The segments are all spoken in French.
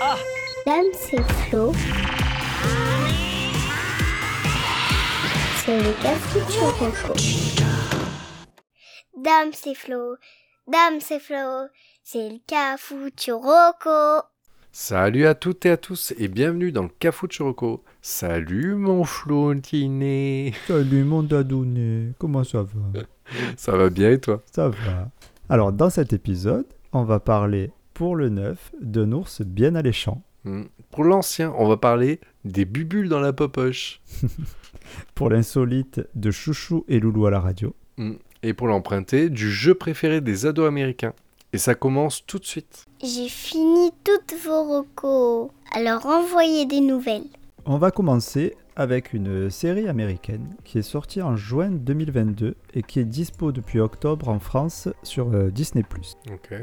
Dame, c'est Flo. C'est le café. Dame, c'est Flo. Dame, c'est Flo. C'est le cafou Choroko. Salut à toutes et à tous et bienvenue dans le Chirocco. Salut mon flotiné. Salut mon dadouné, comment ça va? Ça va bien et toi? Ça va. Alors dans cet épisode, on va parler pour le neuf d'un ours bien alléchant. Hmm. Pour l'ancien, on va parler des bubules dans la popoche. Pour l'insolite de Chouchou et Loulou à la radio. Hmm. Et pour l'emprunter, du jeu préféré des ados américains. Et ça commence tout de suite. J'ai fini toutes vos recos. Alors envoyez des nouvelles. On va commencer avec une série américaine qui est sortie en juin 2022 et qui est dispo depuis octobre en France sur euh, Disney+. Ok.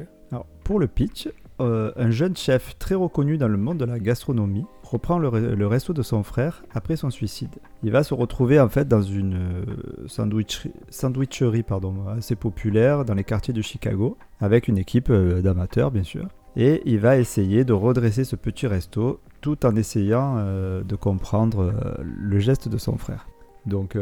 Pour le pitch, euh, un jeune chef très reconnu dans le monde de la gastronomie reprend le, re- le resto de son frère après son suicide. Il va se retrouver en fait dans une euh, sandwicherie, sandwicherie, pardon, assez populaire dans les quartiers de Chicago avec une équipe euh, d'amateurs bien sûr. Et il va essayer de redresser ce petit resto tout en essayant de comprendre le geste de son frère. Donc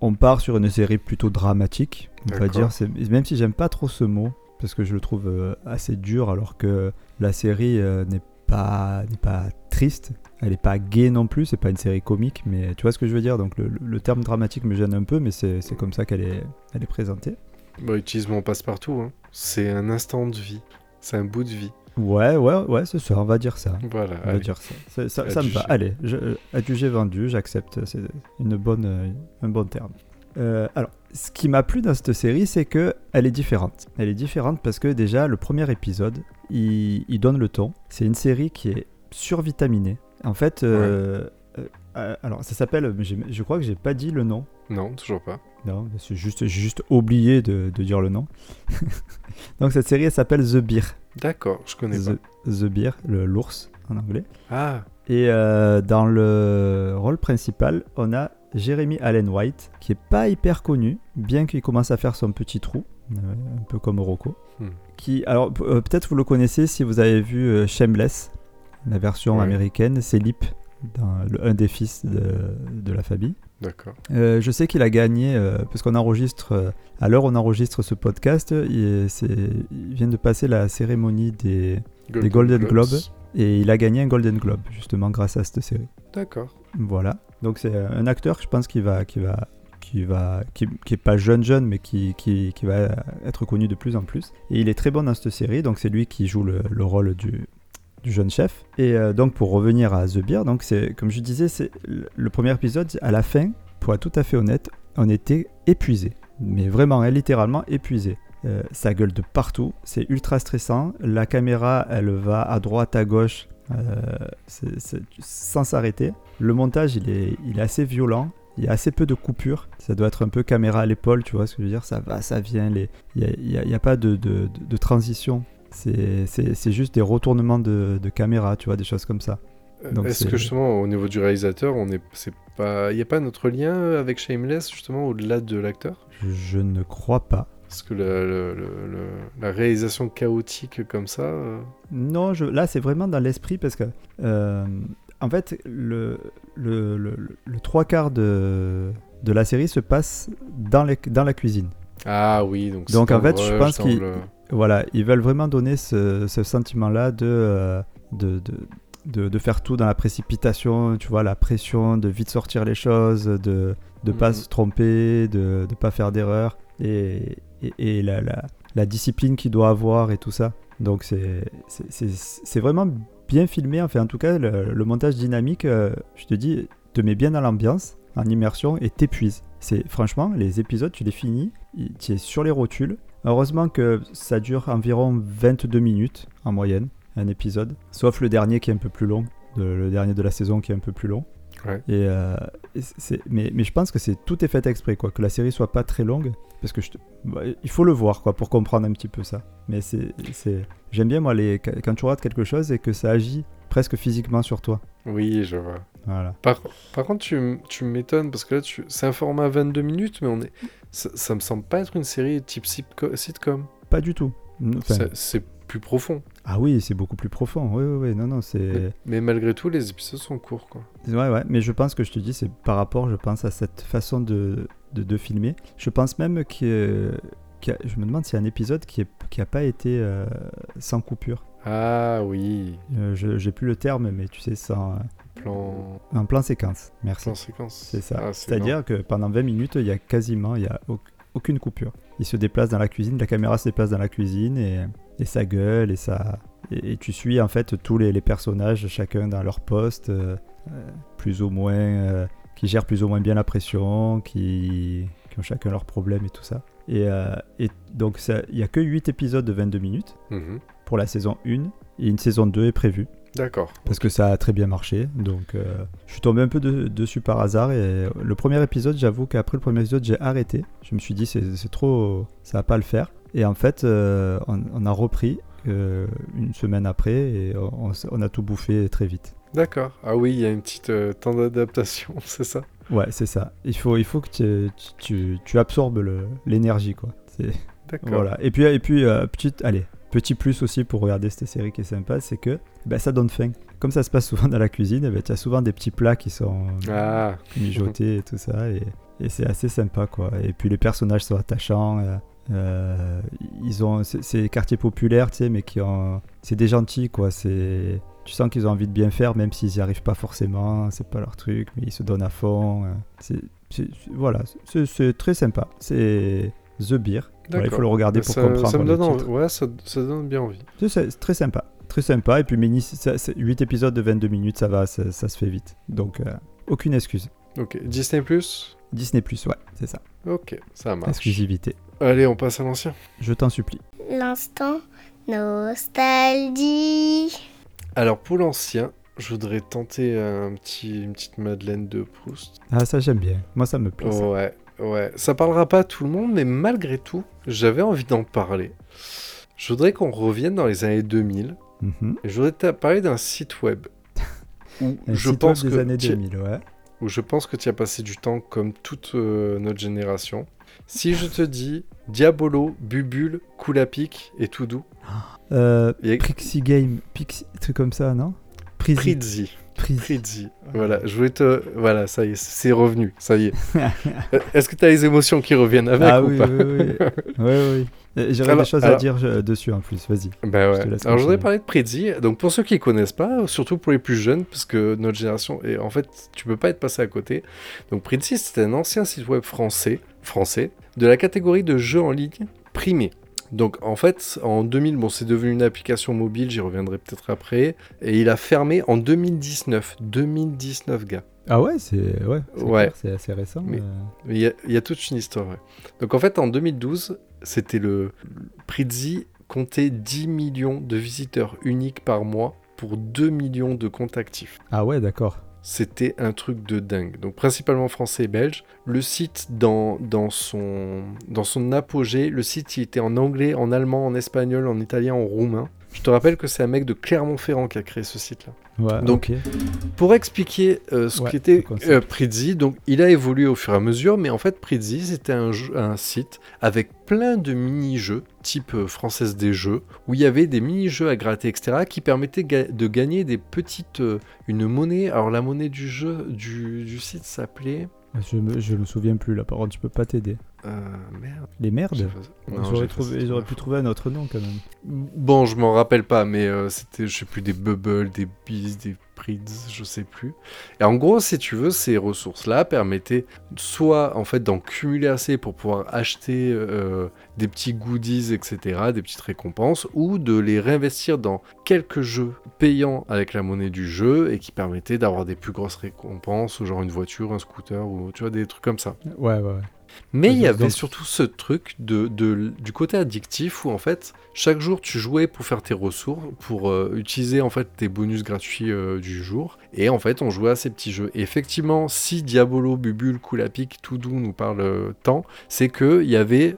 on part sur une série plutôt dramatique, on va dire, même si j'aime pas trop ce mot, parce que je le trouve euh, assez dur, alors que la série euh, n'est pas, n'est pas triste, elle n'est pas gaie non plus, c'est pas une série comique, mais tu vois ce que je veux dire? Donc le, le terme dramatique me gêne un peu, mais c'est c'est comme ça qu'elle est, elle est présentée. Bah, utilise mon passe-partout. hein. C'est un instant de vie. C'est un bout de vie. Ouais, ouais, ouais, c'est ça, on va dire ça. Voilà. On va dire ça. Ça, ça- ça me va. Allez, je, euh, adjugé vendu, j'accepte. C'est une bonne, un bon terme. Euh, alors, ce qui m'a plu dans cette série, c'est que elle est différente. Elle est différente parce que déjà, le premier épisode, il, il donne le ton. C'est une série qui est survitaminée. En fait, euh, euh, euh, alors ça s'appelle, j'ai- je crois que j'ai pas dit le nom. Non, toujours pas. Non, c'est juste, j'ai juste oublié de, de dire le nom. Donc cette série, elle s'appelle The Beer. D'accord, je connais The, The Beer, le- l'ours en anglais. pas. Ah, Et euh, dans le rôle principal, on a Jeremy Allen White, qui est pas hyper connu, bien qu'il commence à faire son petit trou, euh, un peu comme Rocco. Hmm. Qui, alors euh, peut-être vous le connaissez si vous avez vu euh, Shameless, la version Ouais. américaine, c'est Lip, dans le- un des fils de, de la famille. d'accord. Je sais qu'il a gagné, parce qu'on enregistre, à l'heure où on enregistre ce podcast, il, vient de passer la cérémonie des, Des Golden Globes. et il a gagné un Golden Globe, justement grâce à cette série. D'accord. Voilà. Donc c'est un acteur, je pense, qui va, qui va, qui va, qui, est pas jeune jeune, mais qui, qui, qui va être connu de plus en plus. Et il est très bon dans cette série. Donc c'est lui qui joue le, le rôle du, du jeune chef. Et euh, donc pour revenir à The Beer, donc c'est comme je disais, c'est le, le premier épisode. À la fin, pour être tout à fait honnête, on était épuisé, mais vraiment, hein, littéralement épuisé. Euh, ça gueule de partout, c'est ultra stressant. La caméra, elle va à droite, à gauche, euh, sans s'arrêter. Le montage, il est, il est assez violent. Il y a assez peu de coupures. Ça doit être un peu caméra à l'épaule, tu vois ce que je veux dire Ça va, ça vient. Les... Il n'y a, pas de, de- de- transition. C'est juste des retournements de, de caméra, tu vois, des choses comme ça. Euh, Est-ce que justement, au niveau du réalisateur, on est, c'est pas, il y a pas notre lien avec Shameless justement au-delà de l'acteur? Je, je ne crois pas. Parce que la, la réalisation chaotique comme ça. euh, Non, je, là, c'est vraiment dans l'esprit parce que, euh, en fait, le, le, le- le trois quarts de, de la série se passe dans, les, dans la cuisine. Ah oui, donc. Donc, en fait, le je pense dans qu'il- le- Voilà, ils veulent vraiment donner ce, ce sentiment-là de, euh, de, de, de, de faire tout dans la précipitation, tu vois, la pression, de vite sortir les choses, de ne pas Mhm. se tromper, de ne pas faire d'erreur, et, et, et la, la, la discipline qu'il doit avoir et tout ça. Donc c'est vraiment bien filmé, enfin en tout cas le, le montage dynamique, euh, je te dis, te met bien dans l'ambiance, en immersion et t'épuise. C'est franchement les épisodes, tu les finis, tu es sur les rotules. Heureusement que ça dure environ 22 minutes en moyenne, un épisode, sauf le dernier qui est un peu plus long, de- le dernier de la saison qui est un peu plus long. Ouais. Et, euh, et mais, mais je pense que c'est tout est fait exprès, quoi, que la série soit pas très longue, parce que je te- bah, il faut le voir, quoi, pour comprendre un petit peu ça. Mais c'est, j'aime bien moi les, quand tu regardes quelque chose et que ça agit presque physiquement sur toi. Oui, je vois. Voilà. Par, par contre, tu, tu m'étonnes parce que là, tu... c'est un format 22 minutes, mais on est. Ça, ça me semble pas être une série type sitco- sitcom. Pas du tout. Enfin, C'est- plus profond. Ah oui, c'est beaucoup plus profond. Oui, oui, oui. Non, non, c'est. Mais malgré tout, les épisodes sont courts, quoi. Ouais, ouais. Mais je pense que je te dis, c'est par rapport, je pense, à cette façon de, de, de filmer. Je pense même que. a- Je me demande s'il y a un épisode qui n'a qui a pas été euh, sans coupure. Ah oui, Euh, je J'ai plus le terme, mais tu sais, sans. plan, Un plan séquence. Merci. plan séquence. C'est ça. Ah, c'est C'est-à-dire que pendant 20 minutes, il y a quasiment il y a au- aucune coupure. Il se déplace dans la cuisine, la caméra se déplace dans la cuisine et, et ça gueule et ça et, et tu suis en fait tous les, les personnages, chacun dans leur poste, euh, euh, plus ou moins, euh, qui gèrent plus ou moins bien la pression, qui, qui ont chacun leurs problèmes et tout ça. Et, euh, et donc il y a que 8 épisodes de 22 minutes Mhm. pour la saison 1 et une saison 2 est prévue D'accord. parce que ça a très bien marché. Donc, euh, je suis tombé un peu de- dessus par hasard. Et le premier épisode, j'avoue qu'après le premier épisode, j'ai arrêté. Je me suis dit, c'est trop, ça va pas le faire. Et en fait, euh, on, on a repris euh, une semaine après et on a tout bouffé très vite. D'accord. Ah oui, il y a une petite euh, temps d'adaptation, c'est ça? Ouais, c'est ça. Il faut, il faut que tu, tu, tu absorbes l'énergie, quoi. D'accord. Voilà. Et puis, et puis euh, petite, allez, petit plus aussi pour regarder cette série qui est sympa, c'est que ben, ça donne faim. Comme ça se passe souvent dans la cuisine, ben, tu as souvent des petits plats qui sont Ah, mijotés et tout ça, et, et c'est assez sympa quoi. Et puis les personnages sont attachants. euh, euh, ils ont, c'est c'est quartiers populaires, tu sais, mais qui ont, c'est des gentils quoi. C'est, tu sens qu'ils ont envie de bien faire, même s'ils n'y arrivent pas forcément. C'est pas leur truc, mais ils se donnent à fond. euh, C'est, c'est- voilà, c'est c'est très sympa. C'est The Beer. Voilà, il faut le regarder pour ça, comprendre ça me le donne titre. envie. Ouais, ça, ça donne bien envie. C'est- C'est très sympa. Très sympa. Et puis, mini, ça- c'est 8 épisodes de 22 minutes, ça va, ça, ça se fait vite. Donc, euh, aucune excuse. Ok. Disney Plus? Disney, ouais, c'est ça. Ok, ça marche. Exclusivité. Allez, on passe à l'ancien. Je t'en supplie. L'instant nostalgie. Alors, pour l'ancien, je voudrais tenter un petit, une petite Madeleine de Proust. Ah, ça, j'aime bien. Moi, ça me plaît. ça. Ouais, ouais. Ça parlera pas à tout le monde, mais malgré tout, j'avais envie d'en parler. Je voudrais qu'on revienne dans les années 2000. Mhm. Et je voudrais te parler d'un site web où Un je site pense web des que années tu- 2000, ouais. où je pense que tu as passé du temps comme toute euh, notre génération. Si je te dis Diabolo, Bubule, Coulapic et tout doux, Euh, Et- Prixie Game, Pixie, truc comme ça, non? Prixie. Prizzi. Voilà, je voulais te. Voilà, ça y est, c'est revenu, ça y est. Euh, Est-ce que tu as les émotions qui reviennent avec ah ou oui, pas oui, oui. oui, oui. Euh, J'aurais des choses alors- à dire euh, dessus en plus, vas-y. Ben ouais. Alors je voudrais parler de Prezi. Donc pour ceux qui connaissent pas, surtout pour les plus jeunes, parce que notre génération, et en fait, tu peux pas être passé à côté. Donc Prezi, c'était un ancien site web français, français, de la catégorie de jeux en ligne primés. Donc en fait, en 2000, bon, c'est devenu une application mobile, j'y reviendrai peut-être après, et il a fermé en 2019. 2019, gars. Ah ouais, c'est ouais, Ouais. clair, assez récent. Mais- euh. Il y, a, il y a toute une histoire. ouais. Donc en fait, en 2012, c'était le Prezi comptait 10 millions de visiteurs uniques par mois pour 2 millions de comptes actifs. Ah ouais, d'accord. C'était un truc de dingue. Donc principalement français et belge. Le site dans, son, apogée, le site était en anglais, en allemand, en espagnol, en italien, en roumain. Je te rappelle que c'est un mec de Clermont-Ferrand qui a créé ce site-là. Ouais, Donc. Pour expliquer euh, ce Ouais, qu'était euh, donc il a évolué au fur et à mesure, mais en fait Prezi c'était un, un site avec plein de mini-jeux, type euh, Française des Jeux, où il y avait des mini-jeux à gratter, etc., qui permettaient ga- de gagner des petites, euh, une monnaie. Alors la monnaie du jeu, du, du site s'appelait, Je me, je me souviens plus, la parole, je peux pas t'aider. Euh, merde. Les merdes ils, auraient trouvé- ils pu trouver un autre nom quand même. Bon, je m'en rappelle pas, mais euh, c'était, je sais plus, des bubbles, des bees, des prids, je sais plus. Et en gros, si tu veux, ces ressources-là permettaient soit en fait d'en cumuler assez pour pouvoir acheter euh, des petits goodies, etc., des petites récompenses, ou de les réinvestir dans quelques jeux payants avec la monnaie du jeu et qui permettaient d'avoir des plus grosses récompenses, genre une voiture, un scooter, ou tu vois, des trucs comme ça. Ouais, ouais, ouais. Mais il y avait surtout ce truc de, de- du côté addictif où en fait chaque jour tu jouais pour faire tes ressources, pour euh, utiliser en fait tes bonus gratuits euh, du jour et en fait on jouait à ces petits jeux. Et effectivement si Diabolo, Bubule, Coulapic, tout doux nous parle euh, tant, c'est que il y avait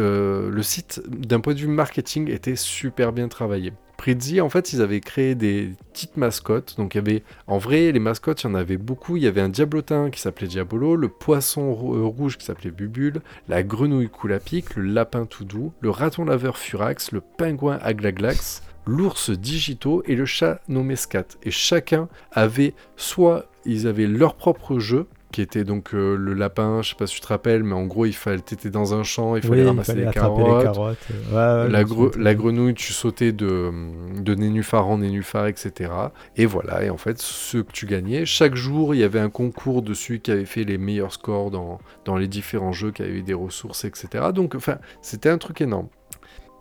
le site d'un point de vue marketing était super bien travaillé. Prezi, en fait, ils avaient créé des petites mascottes. Donc, il y avait, en vrai, les mascottes, il y en avait beaucoup. Il y avait un diablotin qui s'appelait Diabolo, le poisson euh, rouge qui s'appelait Bubule, la grenouille Coulapic, le lapin tout doux, le raton laveur Furax, le pingouin Aglaglax, l'ours digito et le chat nommé Scat. Et chacun avait soit ils avaient leur propre jeu, qui était donc euh, le lapin, je sais pas si tu te rappelles, mais en gros, il fallait, t'étais dans un champ, il fallait Oui, ramasser fallait carottes. les carottes. Ouais, ouais, La, gre- grenouille, tu sautais de, de nénuphar en nénuphar, etc. Et voilà, et en fait, ce que tu gagnais, chaque jour, il y avait un concours de celui qui avait fait les meilleurs scores dans, dans les différents jeux, qui avait eu des ressources, etc. Donc, enfin, c'était un truc énorme.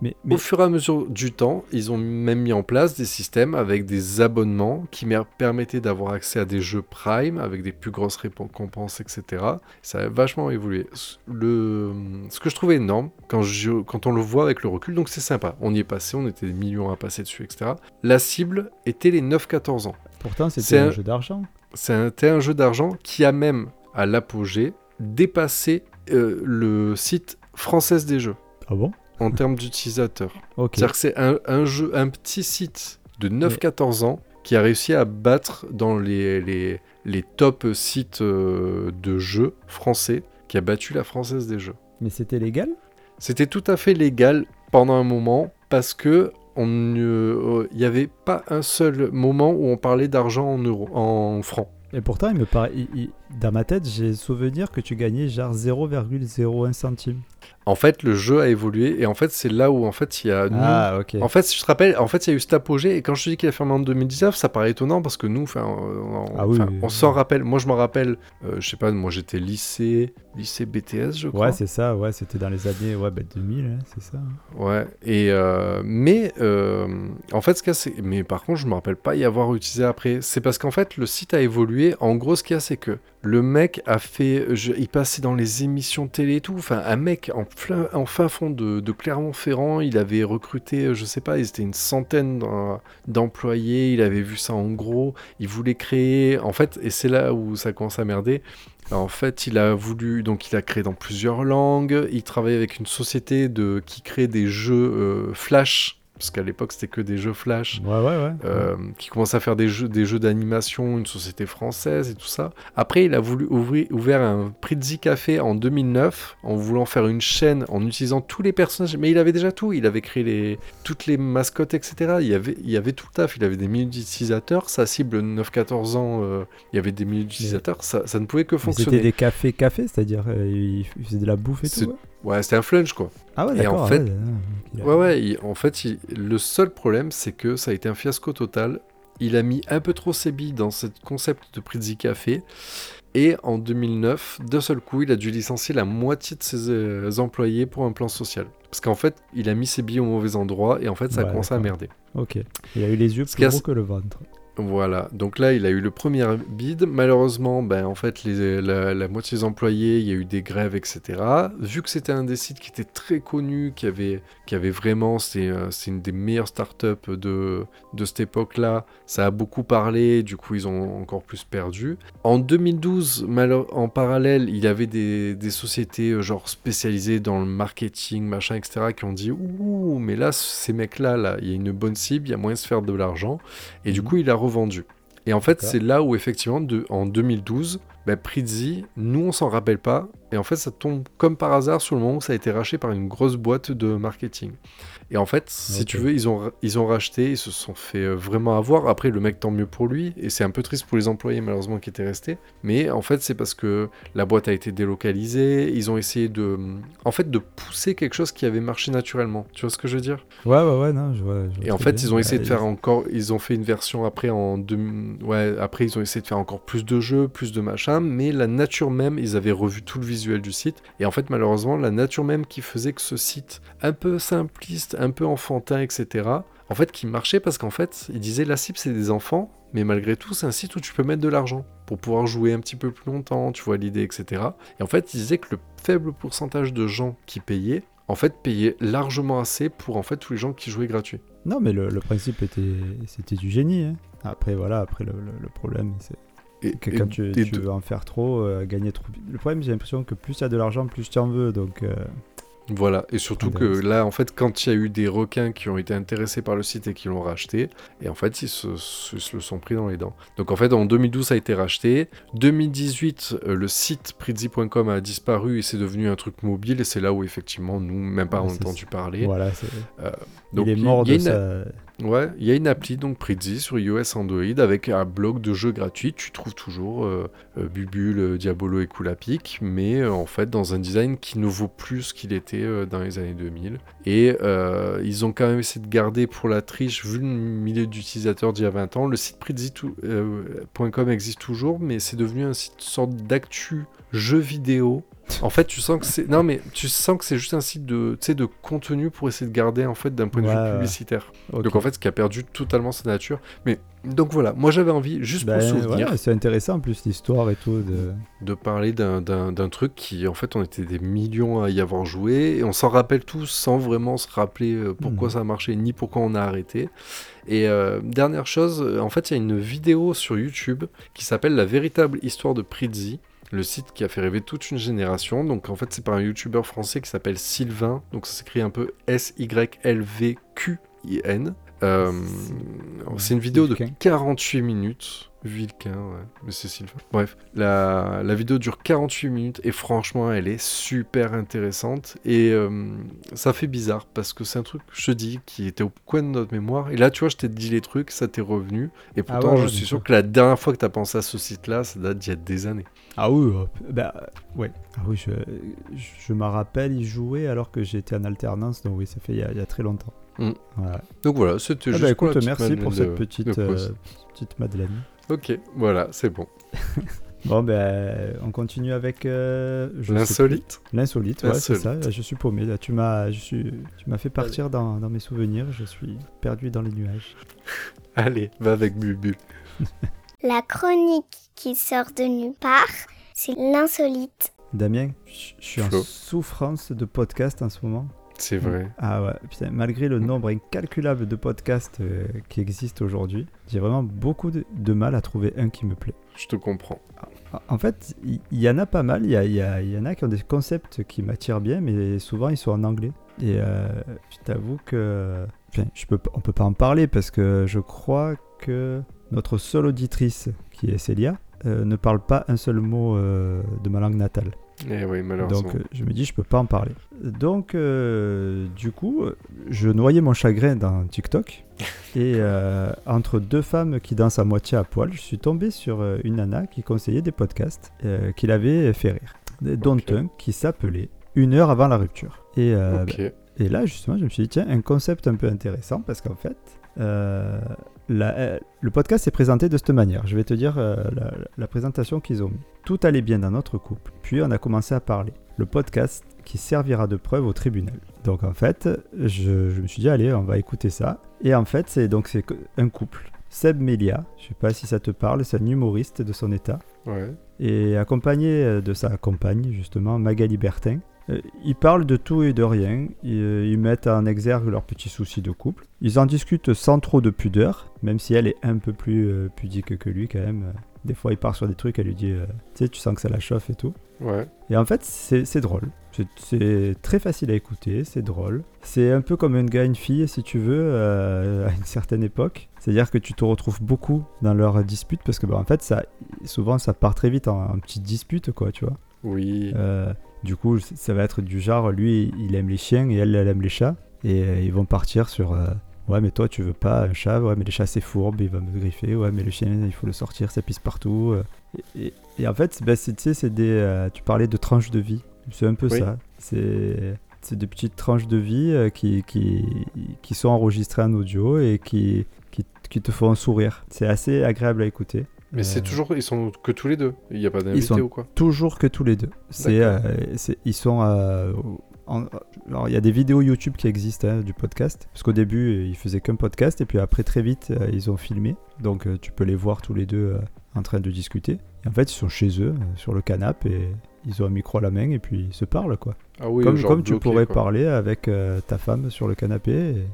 Mais, mais Au fur et à mesure du temps, ils ont même mis en place des systèmes avec des abonnements qui permettaient d'avoir accès à des jeux Prime avec des plus grosses récompenses, etc. Ça a vachement évolué. Le... Ce que je trouvais énorme, quand, je- quand on le voit avec le recul, donc c'est sympa. On y est passé, on était des millions à passer dessus, etc. La cible était les 9-14 ans. pourtant, c'était un un- jeu d'argent. C'était un jeu d'argent qui a même, à l'apogée, dépassé euh, le site française des jeux Ah bon? En termes d'utilisateurs. C'est-à-dire que c'est un, un jeu, un petit site de 9-14 ans qui a réussi à battre dans les, les, les top sites euh, de jeux français, qui a battu la française des jeux. Mais c'était légal? C'était tout à fait légal pendant un moment parce que euh, il n'y avait pas un seul moment où on parlait d'argent en euros, en francs. Et pourtant, il me paraît, il- il- dans ma tête, j'ai souvenir que tu gagnais genre 0,01 centime. En fait, le jeu a évolué et en fait, c'est là où en fait il y a nous, Ah. En fait, si je te rappelle, en fait, il y a eu cet apogée, et quand je te dis qu'il a fermé en 2019, ça paraît étonnant parce que nous, enfin, on, Ah oui, enfin, oui, on oui. s'en rappelle. Moi, je m'en rappelle, euh, je sais pas, moi j'étais lycée, lycée BTS, je crois. Ouais, c'est ça, ouais, c'était dans les années ouais, bah, 2000, hein, c'est ça. Ouais, et euh, mais euh, en fait, ce qu'il y a, c'est. Mais par contre, je me rappelle pas y avoir utilisé après. C'est parce qu'en fait, le site a évolué. En gros, ce qu'il y a, c'est que le mec a fait. il passait dans les émissions télé et tout. Enfin, un mec en, fin fond de, Clermont-Ferrand, il avait recruté, je sais pas, ils étaient une centaine d'employés. Il avait vu ça en gros. Il voulait créer. En fait, et c'est là où ça commence à merder. En fait, il a voulu, donc il a créé dans plusieurs langues. Il travaille avec une société qui crée des jeux euh, Flash, parce qu'à l'époque c'était que des jeux Flash. Ouais, ouais, ouais. euh, qui commence à faire des jeux, des jeux d'animation, une société française et tout ça. Après, il a voulu ouvrir, ouvert un Prizzi Café en 2009 en voulant faire une chaîne en utilisant tous les personnages. Mais il avait déjà tout. Il avait créé les, toutes les mascottes, etc. Il y avait, il y avait tout le taf. Il avait des milliers d'utilisateurs. Sa cible 9-14 ans, euh, il y avait des milliers d'utilisateurs. Ça, ça ne pouvait que Mais C'était fonctionner. des cafés cafés, c'est-à-dire euh, il faisait de la bouffe et tout. Ouais. C'était un flunch quoi. Ah ouais, Et d'accord. en fait- ouais, il a- Ouais, ouais, il- en fait, il- le seul problème, c'est que ça a été un fiasco total. Il a mis un peu trop ses billes dans ce concept de Prizzi Café. Et en 2009, d'un seul coup, il a dû licencier la moitié de ses euh, employés pour un plan social. Parce qu'en fait, il a mis ses billes au mauvais endroit et en fait, ça a commencé à merder. Ok. Il a eu les yeux plus gros que le ventre. Voilà, donc là il a eu le premier bid. Malheureusement, ben, en fait, les- la, la moitié des employés, il y a eu des grèves, etc. Vu que c'était un des sites qui était très connu, qui avait, qui avait vraiment, c'est euh, c'est une des meilleures startups de, de cette époque-là, ça a beaucoup parlé, du coup ils ont encore plus perdu. En 2012, malheur- en parallèle, il y avait des, des sociétés euh, genre spécialisées dans le marketing, machin, etc., qui ont dit Ouh, mais là, ces mecs-là, là, il y a une bonne cible, il y a moyen de se faire de l'argent. Et du Mhm. coup, il a revendu. Et en fait, c'est là où, effectivement, de, en 2012, bah, Prizzi, nous, on s'en rappelle pas. Et en fait, ça tombe comme par hasard sur le moment où ça a été racheté par une grosse boîte de marketing. Et en fait, si tu veux, ils ont, ils ont racheté, ils se sont fait euh, vraiment avoir. Après, le mec, tant mieux pour lui. Et c'est un peu triste pour les employés, malheureusement, qui étaient restés. Mais en fait, c'est parce que la boîte a été délocalisée. Ils ont essayé de, en fait, de pousser quelque chose qui avait marché naturellement. Tu vois ce que je veux dire? Ouais, ouais, ouais, non, je vois. je vois et en fait, bien. ils ont essayé de faire encore. Ils ont fait une version après en deux. Ouais, après, ils ont essayé de faire encore plus de jeux, plus de machins. Mais la nature même, ils avaient revu tout le visuel du site. Et en fait, malheureusement, la nature même qui faisait que ce site, un peu simpliste, un peu enfantin, etc., en fait, qui marchait parce qu'en fait, ils disaient la cible, c'est des enfants. Mais malgré tout, c'est un site où tu peux mettre de l'argent pour pouvoir jouer un petit peu plus longtemps, tu vois l'idée, etc. Et en fait, ils disaient que le faible pourcentage de gens qui payaient, en fait, payaient largement assez pour en fait tous les gens qui jouaient gratuit. Non, mais le, le principe était, c'était du génie. hein. Après, voilà, après le, le- le problème, c'est Et, que et- quand tu, et tu de- veux en faire trop, euh, gagner trop. Le problème, j'ai l'impression que plus tu as de l'argent, plus tu en veux. Donc, euh, Voilà, et surtout que Intéressant. là, en fait, quand il y a eu des requins qui ont été intéressés par le site et qui l'ont racheté, et en fait, ils se, se- se le sont pris dans les dents. Donc en fait, en 2012, ça a été racheté. 2018, euh, le site prizzi.com a disparu et c'est devenu un truc mobile, et c'est là où effectivement, nous, même pas Ouais, on a c'est- entendu parler. voilà, c'est- Donc, il est mort il de sa. Ouais, il y a une appli, donc Prizzi, sur iOS Android, avec un blog de jeux gratuits. Tu trouves toujours euh, euh, Bubule, euh, Diabolo et Kulapic, mais euh, en fait dans un design qui ne vaut plus ce qu'il était dans les années 2000. Et ils ont quand même essayé de garder pour la triche, vu le milieu d'utilisateurs d'il y a 20 ans. Le site Prizzi.com existe toujours, mais c'est devenu un site sorte d'actu jeux vidéo. En fait, tu sens que c'est non mais tu sens que c'est juste un site de de contenu pour essayer de garder en fait d'un point de Ouais, vue publicitaire. Donc en fait, ce qui a perdu totalement sa nature. Mais donc voilà, moi j'avais envie juste Ben, pour souvenir ouais, c'est intéressant en plus l'histoire et tout. De... de parler d'un- truc qui en fait on était des millions à y avoir joué et on s'en rappelle tous sans vraiment se rappeler euh, pourquoi Mhm. ça a marché ni pourquoi on a arrêté. Et euh, dernière chose, en fait il y a une vidéo sur YouTube qui s'appelle La véritable histoire de Prizzi. Le site qui a fait rêver toute une génération. Donc en fait c'est par un youtubeur français qui s'appelle Sylvain. Donc ça s'écrit un peu S-Y-L-V-Q-I-N. Euh, c'est une vidéo de Vilquin. 48 minutes. Vilquin, ouais. Mais c'est Sylvain. Bref, la, la vidéo dure 48 minutes et franchement, elle est super intéressante. Et euh, ça fait bizarre parce que c'est un truc, je te dis, qui était au coin de notre mémoire. Et là, tu vois, je t'ai dit les trucs, ça t'est revenu. Et pourtant, Ah ouais, je suis sûr sûr. que la dernière fois que t'as pensé à ce site-là, ça date d'il y a des années. Ah oui, euh, bah, euh, ouais. Ah oui, je, je me rappelle y jouer alors que j'étais en alternance, donc oui, ça fait il y a, il y a très longtemps. Mm. Voilà. Donc voilà, c'était Ah juste bah pour la écoute, petite merci pour cette de- petite, euh, petite Madeleine. Ok, voilà, c'est bon. Bon, ben, on continue avec euh, L'insolite. L'insolite, ouais, c'est ça. Je suis paumé. Là, tu m'as, je suis, tu m'as fait partir dans, dans mes souvenirs. Je suis perdu dans les nuages. Allez, va avec Bubu. La chronique qui sort de nulle part, c'est l'insolite. Damien, je suis en souffrance de podcast en ce moment. C'est vrai. Ah ouais, putain, malgré le nombre incalculable de podcasts euh, qui existent aujourd'hui, j'ai vraiment beaucoup de, de mal à trouver un qui me plaît. Je te comprends. En- fait, il y, en a pas mal, il y, en a qui ont des concepts qui m'attirent bien, mais souvent ils sont en anglais. Et euh, je t'avoue que... Enfin, je peux, on peut pas en parler parce que je crois que notre seule auditrice, qui est Célia, euh, ne parle pas un seul mot euh, de ma langue natale. Eh oui, malheureusement. Donc euh, je me dis, je peux pas en parler. Donc du coup, je noyais mon chagrin dans TikTok. et entre deux femmes qui dansent à moitié à poil, je suis tombé sur une nana qui conseillait des podcasts qui l'avaient fait rire. Dont un qui s'appelait Une heure avant la rupture. Et, là, justement, je me suis dit, tiens, un concept un peu intéressant parce qu'en fait, la- euh, le podcast est présenté de cette manière. Je vais te dire euh, la, la présentation qu'ils ont mis. Tout allait bien dans notre couple, puis on a commencé à parler. Le podcast qui servira de preuve au tribunal. Donc en fait, je, je me suis dit, allez, on va écouter ça. Et en fait, c'est donc c'est un couple. Seb Melia, je sais pas si ça te parle, c'est un humoriste de son état Ouais. et accompagné euh, de sa compagne, justement, Magali Bertin. Euh, Ils parlent de tout et de rien, ils, euh, ils mettent en exergue leurs petits soucis de couple. Ils en discutent sans trop de pudeur, même si elle est un peu plus euh, pudique que lui quand même. Des fois, il part sur des trucs, elle lui dit, tu sais, tu sens que ça la chauffe et tout. Ouais. Et en fait, c'est drôle. C'est- très facile à écouter, c'est drôle. C'est un peu comme un gars une fille, si tu veux, euh, à une certaine époque. C'est-à-dire que tu te retrouves beaucoup dans leurs disputes, parce que bah, en fait, ça, souvent, ça part très vite en, en petite dispute, quoi, tu vois. Oui. Euh, du coup, ça va être du genre, lui, il aime les chiens et elle, elle aime les chats. Et euh, ils vont partir sur... euh, Ouais, mais toi, tu veux pas un chat. Ouais, mais les chats, c'est fourbe, il va me griffer. Ouais, mais le chien, il faut le sortir, ça pisse partout. euh. Et, et- et en fait, bah, c'est- tu sais, c'est des... euh, tu parlais de tranches de vie. C'est un peu Oui. ça. C'est... Des petites tranches de vie euh, qui, qui, qui sont enregistrées en audio et qui, qui, qui te font sourire. C'est assez agréable à écouter. Mais c'est Euh, toujours. Ils sont que tous les deux. Il n'y a pas d'invité sont- ou quoi Toujours que tous les deux. C'est, euh, c'est- ils sont. euh, en- alors, il y a des vidéos YouTube qui existent hein, du podcast. Parce qu'au début, euh, ils faisaient qu'un podcast. Et puis après, très vite, ils ont filmé. Donc, tu peux les voir tous les deux en train de discuter. Et en fait, ils sont chez eux, sur le canapé. Et ils ont un micro à la main. Et puis, ils se parlent, quoi. Ah oui, comme comme tu pourrais quoi. parler avec ta femme sur le canapé. Et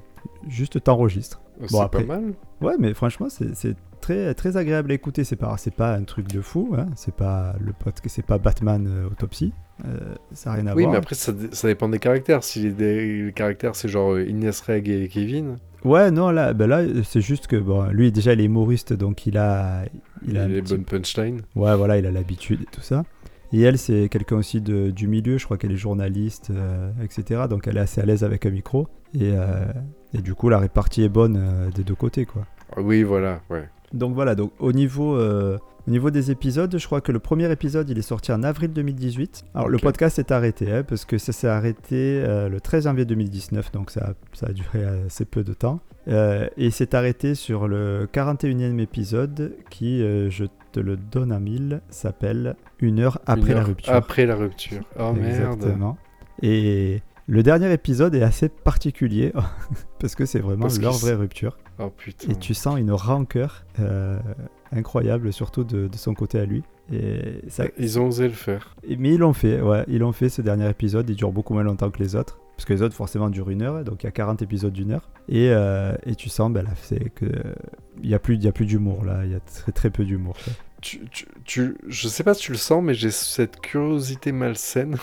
juste t'enregistres. C'est Bon, après- pas mal. Ouais, mais franchement, c'est c'est très, très agréable à écouter. C'est pas, c'est pas un truc de fou. Hein. C'est pas le c'est pas Batman euh, Autopsie. Euh, ça n'a rien à Oui, voir. mais après, ça, ça dépend des caractères. Si les, des- les caractères, c'est genre euh, Inès Reg et Kevin, Ouais, non, là, ben là, c'est juste que bon, lui déjà, il est humoriste, donc il a, il a les petit- bonnes punchlines. Ouais, voilà, il a l'habitude et tout ça. Et elle, c'est quelqu'un aussi de- du milieu, je crois qu'elle est journaliste, euh, etc. Donc elle est assez à l'aise avec un micro. Et, euh, et du coup, la répartie est bonne euh, des deux côtés, quoi. Oui, voilà, ouais. Donc voilà, donc au niveau, euh, au niveau des épisodes, je crois que le premier épisode il est sorti en avril 2018. Alors le podcast est arrêté hein, parce que ça s'est arrêté euh, le 13 janvier 2019, donc ça, a- ça a duré assez peu de temps. Euh, et c'est arrêté sur le 41e épisode qui, je te le donne à 1000, s'appelle Une heure après Une la rupture. Après la rupture. Oh merde. Exactement. Et le dernier épisode est assez particulier parce que c'est vraiment Parce leur vraie rupture. Oh putain. Et tu sens une rancœur euh, incroyable, surtout de, de son côté à lui. Et ça, Ils ont osé le faire. mais ils l'ont fait, ouais, ils l'ont fait ce dernier épisode. Il dure beaucoup moins longtemps que les autres. Parce que les autres, forcément, durent une heure. Donc il y a 40 épisodes d'une heure. Et, euh, et tu sens, ben, là, c'est que. Il n'y a plus, il y a plus d'humour là, il y a très très peu d'humour. Tu, tu, tu- je sais pas si tu le sens, mais j'ai cette curiosité malsaine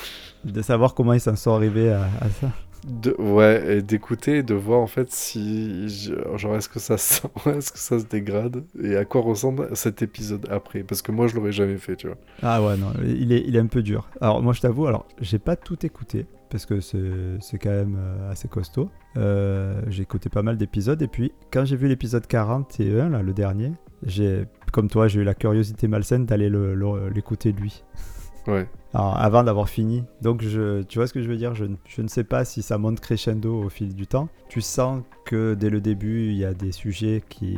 De savoir comment ils s'en sont arrivés à, à ça. De, ouais, d'écouter et de voir en fait si, genre, est-ce que ça est-ce que ça se dégrade et à quoi ressemble cet épisode après? Parce que moi, je l'aurais jamais fait, tu vois. Ah ouais, non, il est, il est un peu dur. Alors moi je t'avoue, alors j'ai pas tout écouté, parce que c'est quand même euh, assez costaud. Euh, j'ai écouté pas mal d'épisodes, et puis quand j'ai vu l'épisode 41, là, le dernier, comme toi, j'ai eu la curiosité malsaine d'aller le- le- l'écouter lui. Ouais. Alors, avant d'avoir fini. Donc je, tu vois ce que je veux dire? Je, ne- je ne sais pas si ça monte crescendo au fil du temps. Tu sens que dès le début, il y a des sujets qui,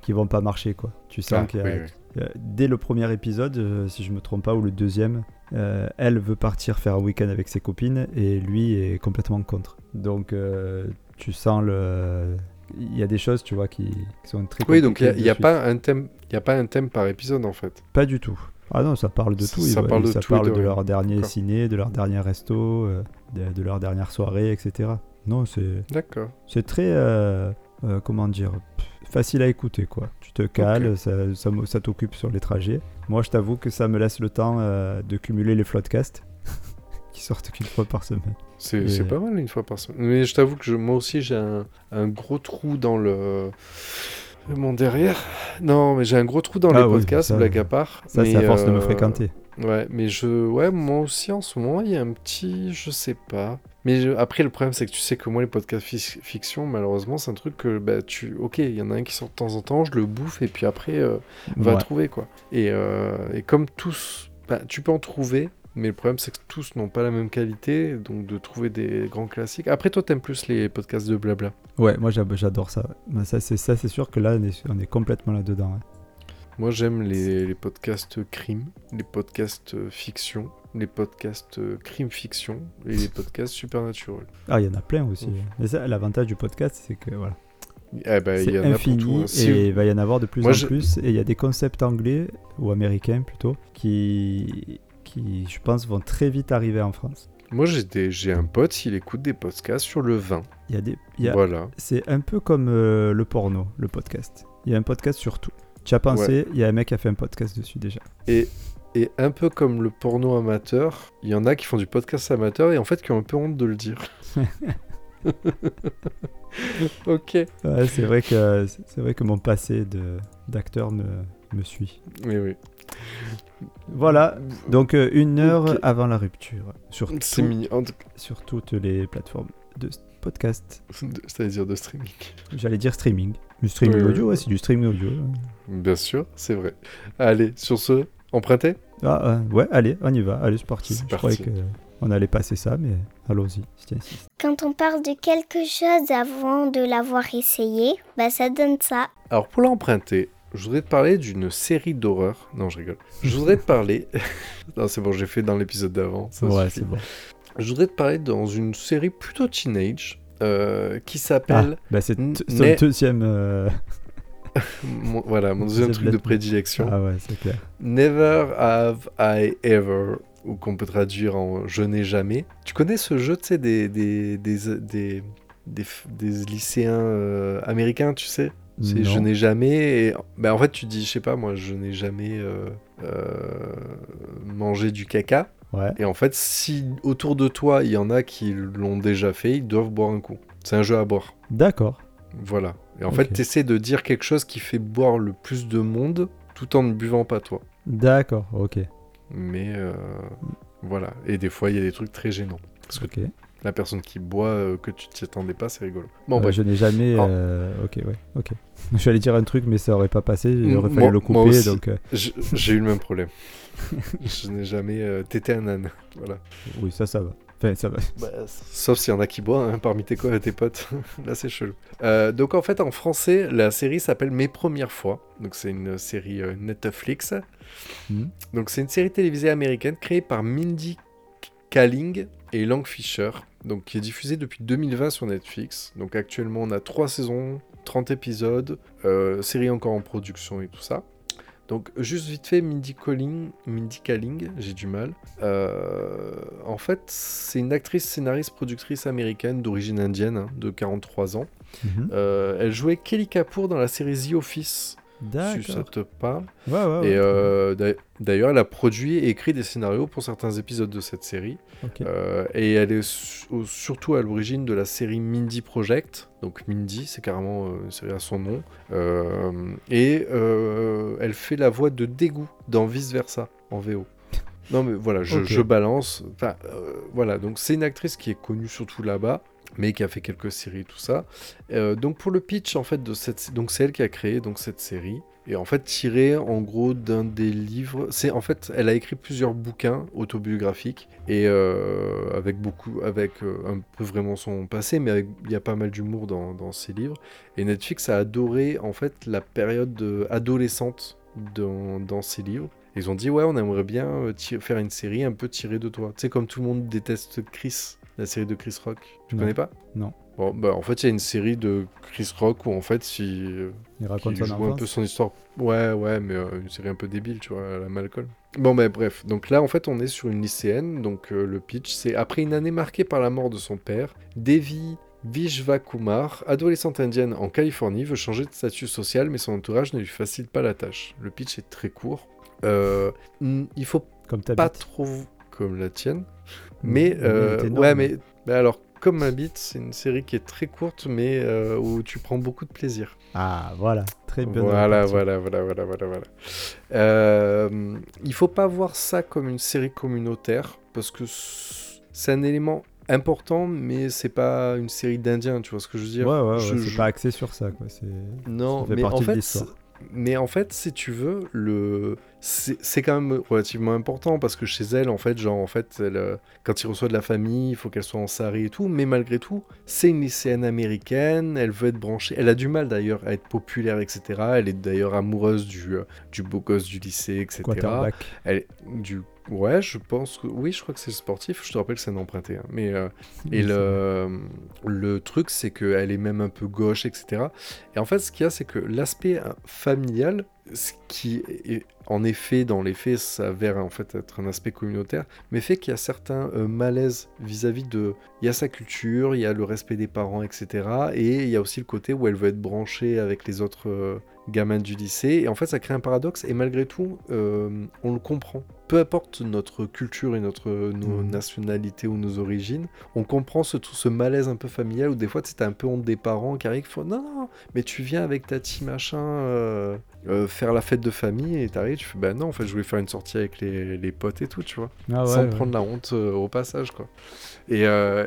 qui vont pas marcher, quoi. Tu sens Ah, qu'il y a, oui, oui. euh, dès le premier épisode, euh, si je me trompe pas, ou le deuxième, euh, elle veut partir faire un week-end avec ses copines et lui est complètement contre. Donc euh, tu sens le. Il y a des choses, tu vois, qui, qui sont très Oui, donc il n'y a, dessus. pas un thème, il y a pas un thème par épisode en fait. Pas du tout. Ah non, ça parle de tout. ça parle de ça tout parle de de, leur dernier D'accord. ciné, de leur dernier resto, euh, de, de leur dernière soirée, etc. Non, c'est D'accord. c'est très. euh, euh, comment dire Facile à écouter, quoi. Tu te cales, ça, ça, me- ça t'occupe sur les trajets. Moi, je t'avoue que ça me laisse le temps de cumuler les floodcasts qui sortent qu'une fois par semaine. C'est Et- c'est pas mal une fois par semaine. Mais je t'avoue que je- moi aussi j'ai un, un gros trou dans le mon derrière. Non, mais j'ai un gros trou dans Ah les oui, podcasts, ça- blague à part. Ça, c'est à force de me euh, fréquenter. Ouais, mais je, ouais, moi aussi en ce moment il y a un petit, je sais pas. Mais je- après le problème c'est que tu sais que moi les podcasts fi- fiction malheureusement c'est un truc que bah tu, ok, il y en a un qui sort de temps en temps, je le bouffe et puis après euh, va Ouais. trouver quoi. Et, euh, et comme tous, bah, tu peux en trouver, mais le problème c'est que tous n'ont pas la même qualité, donc de trouver des grands classiques. Après toi t'aimes plus les podcasts de blabla. Ouais, moi j'adore ça. Mais ça, c'est ça, c'est sûr que là, on est, on est complètement là-dedans. hein. Moi j'aime les, les podcasts crime, les podcasts euh, fiction, les podcasts euh, crime fiction et les podcasts supernatural. Ah, il y en a plein aussi. Ouf. Mais ça, l'avantage du podcast, c'est que voilà. Eh ben, il c'est y en a pour infini tout, hein. et il va y en avoir de plus Moi, en je- plus. Et il y a des concepts anglais, ou américains plutôt, qui, qui, je pense, vont très vite arriver en France. Moi j'ai des- j'ai un pote, il écoute des podcasts sur le vin. Il y a des, il y a- Voilà. C'est un peu comme euh, le porno, le podcast. Il y a un podcast sur tout. Tu as pensé, il y a un mec qui a fait un podcast dessus déjà. Et, et un peu comme le porno amateur, il y en a qui font du podcast amateur et en fait qui ont un peu honte de le dire. ok. Ouais, c'est vrai que c'est vrai que mon passé de d'acteur me, me suit. Mais oui. Voilà, donc euh, une heure avant la rupture sur, tout- mignon. En tout- sur toutes les plateformes de podcast. C'est-à-dire de streaming. J'allais dire streaming. Du streaming audio, ouais, c'est du streaming audio. Bien sûr, c'est vrai. Allez, sur ce, emprunté? Ah, euh, ouais, allez, on y va. Allez, c'est parti. Je croyais parti. que on allait passer ça, mais allons-y. Quand on parle de quelque chose avant de l'avoir essayé, bah ça donne ça. Alors pour l'emprunter, je voudrais te parler d'une série d'horreur. Non, je rigole. Je voudrais te parler. non, c'est bon, j'ai fait dans l'épisode d'avant. Ouais, c'est bon. Je voudrais te parler dans une série plutôt teenage euh, qui Ah, s'appelle. bah c'est mais- deuxième. euh, mon- voilà, mon deuxième truc de prédilection. Ah ouais, c'est clair. Never have I ever, ou qu'on peut traduire en Je n'ai jamais. Tu connais ce jeu, tu sais, des, des, des, des, des, des lycéens euh, américains, tu sais? C'est. Je n'ai jamais. Ben, en fait, tu dis, je sais pas, moi, je n'ai jamais euh, euh, mangé du caca. Ouais. Et en fait, si autour de toi, il y en a qui l'ont déjà fait, ils doivent boire un coup. C'est un jeu à boire. D'accord. Voilà. Et en fait, tu essaies de dire quelque chose qui fait boire le plus de monde tout en ne buvant pas toi. D'accord. Ok. Mais euh, voilà. Et des fois, il y a des trucs très gênants. Parce que. La personne qui boit euh, que tu t'y attendais pas, c'est rigolo. Bon, Euh, bref. je n'ai jamais. Oh. euh, Ok, ouais, ok. J'allais dire un truc, mais ça aurait pas passé. Il aurait fallu le couper. Donc, euh, Je- J'ai eu le même problème. je n'ai jamais euh, tété un âne. Voilà. oui, ça, ça va. Enfin, ça va. Bah, sauf s'il y en a qui boivent hein, parmi tes, co- tes potes. Là, c'est chelou. Euh, donc, en fait, en français, la série s'appelle Mes Premières Fois. Donc, c'est une série euh, Netflix. Mhm. Donc, c'est une série télévisée américaine créée par Mindy Kaling et Lang Fisher. Donc, qui est diffusée depuis 2020 sur Netflix. Donc, actuellement, on a 3 saisons, 30 épisodes, euh, série encore en production et tout ça. Donc, juste vite fait, Mindy Kaling, Mindy Kaling j'ai du mal. Euh, en fait, c'est une actrice, scénariste, productrice américaine d'origine indienne, hein, de 43 ans. Mhm. Euh, elle jouait Kelly Kapoor dans la série The Office, si ça D'accord. te parle. Ouais, ouais, ouais. Et euh, d'a- d'ailleurs, elle a produit et écrit des scénarios pour certains épisodes de cette série. Euh, et elle est su- surtout à l'origine de la série Mindy Project. Donc Mindy, c'est carrément euh, une série à son nom. Euh, et elle fait la voix de Dégoût dans Vice Versa en VO. Non mais voilà, je, je balance. Enfin, voilà, donc c'est une actrice qui est connue surtout là-bas, mais qui a fait quelques séries, tout ça. Euh, donc pour le pitch en fait de cette, donc c'est elle qui a créé donc cette série. Et en fait, tiré en gros d'un des livres, c'est en fait, elle a écrit plusieurs bouquins autobiographiques et euh, avec beaucoup, avec euh, un peu vraiment son passé, mais il y a pas mal d'humour dans, dans ces livres. Et Netflix a adoré en fait la période adolescente dans, dans ces livres. Ils ont dit ouais, on aimerait bien faire une série un peu tirée de toi. Tu sais comme tout le monde déteste Chris, la série de Chris Rock. Tu Non. connais pas? Non. Bon, bah en fait, il y a une série de Chris Rock où en fait, il, Il raconte qui son joue un peu son histoire. Ouais, ouais, mais euh, une série un peu débile, tu vois, à la Malcolm. Bon, mais bref. Donc là, en fait, on est sur une lycéenne. Donc euh, le pitch, c'est après une année marquée par la mort de son père, Devi Vishvakumar, adolescente indienne en Californie, veut changer de statut social, mais son entourage ne lui facilite pas la tâche. Le pitch est très court. Euh, il faut Comme pas trop comme la tienne. Mais, euh, ouais, mais bah alors, comme ma bite, c'est une série qui est très courte, mais euh, où tu prends beaucoup de plaisir. Ah, voilà. Très bien. Voilà, voilà, voilà, voilà, voilà, voilà. Euh, il faut pas voir ça comme une série communautaire, parce que c'est un élément important, mais c'est pas une série d'Indiens, tu vois ce que je veux dire? Ouais, ouais, ouais, Je- c'est je- pas axé sur ça, quoi. Non, Ça fait mais en fait, mais en fait, si tu veux, le c'est quand même relativement important parce que chez elle, en fait, genre en fait, elle, euh, quand il reçoit de la famille, il faut qu'elle soit en sari et tout. Mais malgré tout, c'est une lycéenne américaine. Elle veut être branchée. Elle a du mal d'ailleurs à être populaire, etc. Elle est d'ailleurs amoureuse du euh, du beau gosse du lycée, etc. Elle du ouais, je pense que oui, je crois que c'est sportif. Je te rappelle que c'est un emprunté, hein. mais euh, et le, le truc, c'est qu'elle est même un peu gauche, etc. Et en fait, ce qu'il y a, c'est que l'aspect euh, familial, ce qui est, en effet, dans les faits, s'avère en fait être un aspect communautaire, mais fait qu'il y a certains euh, malaises vis-à-vis de... Il y a sa culture, il y a le respect des parents, etc. Et il y a aussi le côté où elle veut être branchée avec les autres euh, gamins du lycée. Et en fait, ça crée un paradoxe, et malgré tout, euh, on le comprend. Peu importe notre culture et notre nos Mhm. nationalités ou nos origines, on comprend ce, tout ce malaise un peu familial où des fois, t'as un peu honte des parents qui arrivent, font non, non, mais tu viens avec ta team machin euh, euh, faire la fête de famille et t'arrives, tu fais bah non, en fait, je voulais faire une sortie avec les, les potes et tout, tu vois, Ah, ouais, sans ouais. prendre la honte au passage, quoi. Et,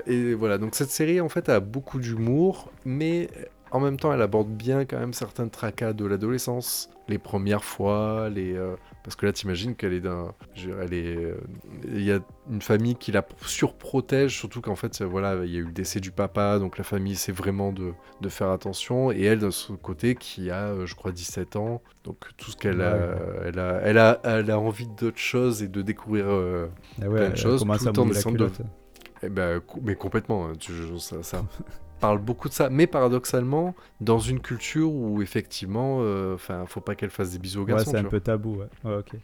et voilà, donc cette série, en fait, a beaucoup d'humour, mais en même temps, elle aborde bien quand même certains tracas de l'adolescence, les premières fois, les. euh, parce que là, t'imagines qu'elle est d'un. je- Elle est. euh, Il y a une famille qui la surprotège, surtout qu'en fait, euh, voilà, il y a eu le décès du papa, donc la famille essaie vraiment de, de faire attention. Et elle, de son côté, qui a, euh, je crois, 17 ans, donc tout ce qu'elle a, elle a, elle a, elle a envie d'autres choses et de découvrir. euh, Ah ouais, plein de choses, tout la descendre de- eh ben, mais complètement, hein, tu- ça, ça parle beaucoup de ça, mais paradoxalement, dans une culture où effectivement, euh, enfin, faut pas qu'elle fasse des bisous aux Ouais, garçons. c'est un vois. peu tabou, ouais. Ouais, ok.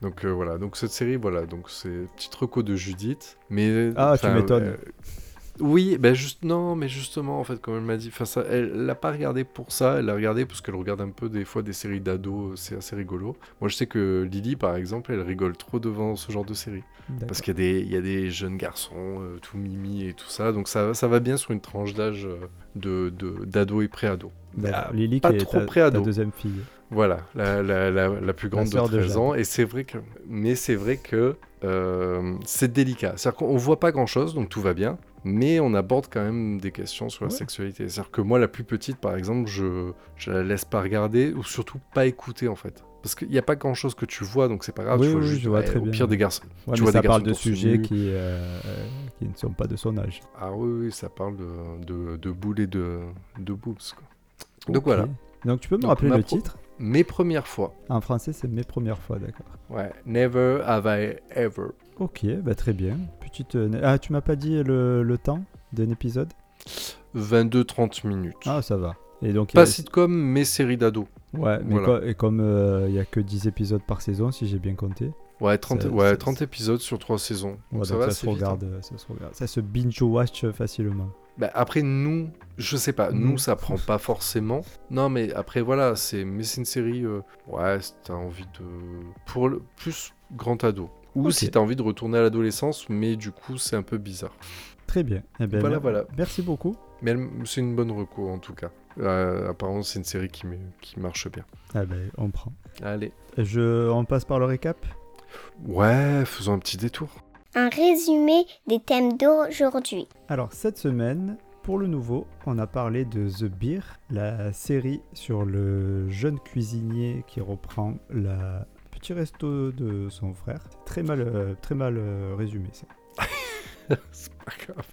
Donc euh, voilà, donc cette série, voilà, donc c'est petite reco de Judith, mais Ah, tu m'étonnes. Euh, oui, ben juste non, mais justement, en fait, comme elle m'a dit, enfin ça, elle l'a pas regardé pour ça, elle l'a regardé parce qu'elle regarde un peu des fois des séries d'ados, c'est assez rigolo. Moi, je sais que Lily, par exemple, elle rigole trop devant ce genre de série. Parce qu'il y, a des- il y a des jeunes garçons, euh, tout mimi et tout ça, donc ça, ça va bien sur une tranche d'âge euh, de, d'ado et pré-ado. Ah, Lily pas qui est trop ta, pré-ado. ta deuxième fille. Voilà, la, la, la, la plus grande de sœur de 13 Jade. ans. Et c'est vrai que, mais c'est vrai que euh, c'est délicat. C'est-à-dire qu'on voit pas grand-chose, donc tout va bien. Mais on aborde quand même des questions sur la Ouais. sexualité. C'est-à-dire que moi, la plus petite, par exemple, je, je la laisse pas regarder ou surtout pas écouter en fait. Parce qu'il n'y a pas grand-chose que tu vois, donc c'est pas grave. Oui, tu vois oui, juste, je vois ouais, très au bien. pire des garçons. Ouais, Tu vois ça des parle de sujets qui, euh, qui ne sont pas de son âge. Ah oui, oui, ça parle de, de, de boules et de, de boobs. quoi. Donc Ok. voilà, Donc tu peux me Donc, rappeler le titre? Mes premières fois. En français, c'est mes premières fois, d'accord. Ouais, never have I ever. Ok, bah très bien. Petite. euh, Ah, tu m'as pas dit le, le temps d'un épisode? 22-30 minutes. Ah, ça va. Et donc, Pas a- sitcom, mais série d'ado. Ouais, mais Voilà. et comme euh, il y a que 10 épisodes par saison, si j'ai bien compté, Ouais, 30, Ça- ouais, ça- 30 épisodes sur 3 saisons. ouais, Donc ça donc va, ça, se vite, hein. regarde, ça se regarde. Ça se binge-watch facilement. Bah, après, nous, je sais pas, Nous. ça prend pas forcément. Non, mais après, voilà, c'est mais c'est une série, euh, ouais, t'as envie de. Pour le plus grand ado. Ou si t'as envie de retourner à l'adolescence, mais du coup, c'est un peu bizarre. Très bien. Eh ben, Voilà, voilà. Merci beaucoup. Mais c'est une bonne reco, en tout cas. Euh, apparemment, c'est une série qui, qui marche bien. Ah ben, on prend. Allez. Je, on passe par le récap? Ouais, faisons un petit détour. Un résumé des thèmes d'aujourd'hui. Alors, cette semaine, pour le nouveau, on a parlé de The Beer, la série sur le jeune cuisinier qui reprend la petit resto de son frère. Très mal, euh, très mal euh, résumé, ça. c'est pas grave.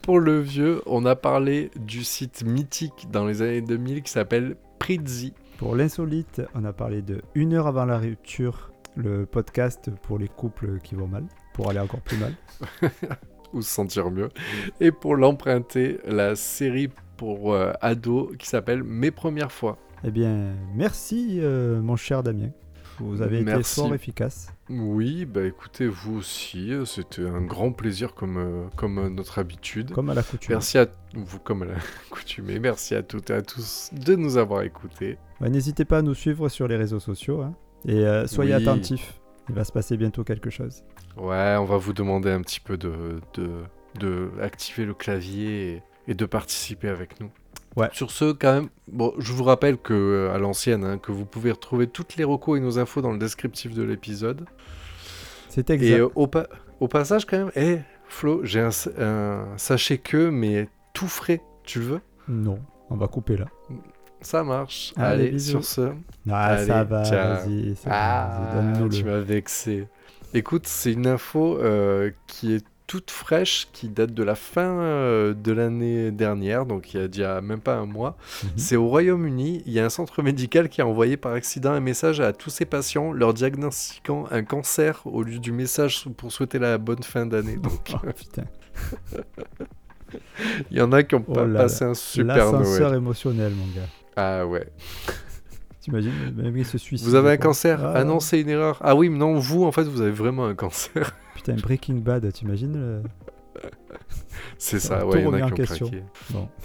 Pour le vieux, on a parlé du site mythique dans les années 2000 qui s'appelle Prizzi. Pour l'insolite, on a parlé de Une heure avant la rupture, le podcast pour les couples qui vont mal, pour aller encore plus mal. ou se sentir mieux. Et pour l'emprunter, la série pour euh, ados qui s'appelle Mes premières fois. Eh bien, merci, euh, mon cher Damien. Vous avez été Merci. fort efficace. Oui, bah écoutez, vous aussi, euh, c'était un grand plaisir comme, euh, comme euh, notre habitude. Comme à la coutume. Merci à vous, comme à l'accoutumée, merci à toutes et à tous de nous avoir écoutés. N'hésitez pas à nous suivre sur les réseaux sociaux. hein. Et euh, soyez Oui. attentifs. Il va se passer bientôt quelque chose. Ouais, on va vous demander un petit peu de, de, de activer le clavier et, et de participer avec nous. Ouais. Sur ce, quand même, bon, je vous rappelle que euh, à l'ancienne, hein, que vous pouvez retrouver toutes les recos et nos infos dans le descriptif de l'épisode. C'est Et exact. euh, au, pa- au passage, quand même, hé, Flo, j'ai un, un sachet que, mais tout frais. Tu le veux? Non, on va couper là. Ça marche. Allez, sur ce. Ah, Allez, ça va, vas-y. Ah, donne-nous tu m'as vexé. Écoute, c'est une info euh, qui est toute fraîche, qui date de la fin euh, de l'année dernière, donc il y a déjà même pas un mois. Mhm. C'est au Royaume-Uni, il y a un centre médical qui a envoyé par accident un message à tous ses patients leur diagnostiquant un cancer au lieu du message pour souhaiter la bonne fin d'année. Donc Oh, putain. il y en a qui ont Oh pas là là. passé un super L'ascenseur Noël. émotionnel, mon gars. Ah ouais. T'imagines Même il se suicide. Vous avez un cancer Ah. Non, c'est une erreur. Ah oui, mais non, vous en fait, vous avez vraiment un cancer. Putain, Breaking Bad, t'imagines le- C'est Ça ouais, tout il y en a qui ont question. craqué. Bon.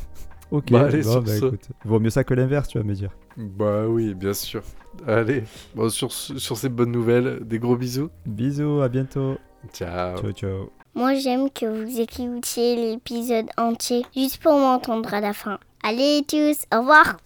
Ok, Bah, allez, bon, sur bah, ce. écoute. Vaut mieux ça que l'inverse, tu vas me dire. Bah oui, bien sûr. Allez, bon, sur, sur ces bonnes nouvelles, des gros bisous. Bisous, à bientôt. Ciao. Ciao, ciao. Moi, j'aime que vous écoutiez l'épisode entier juste pour m'entendre à la fin. Allez tous, au revoir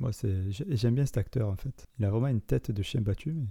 Moi, c'est j'ai- j'aime bien cet acteur en fait. Il a vraiment une tête de chien battu. Mais...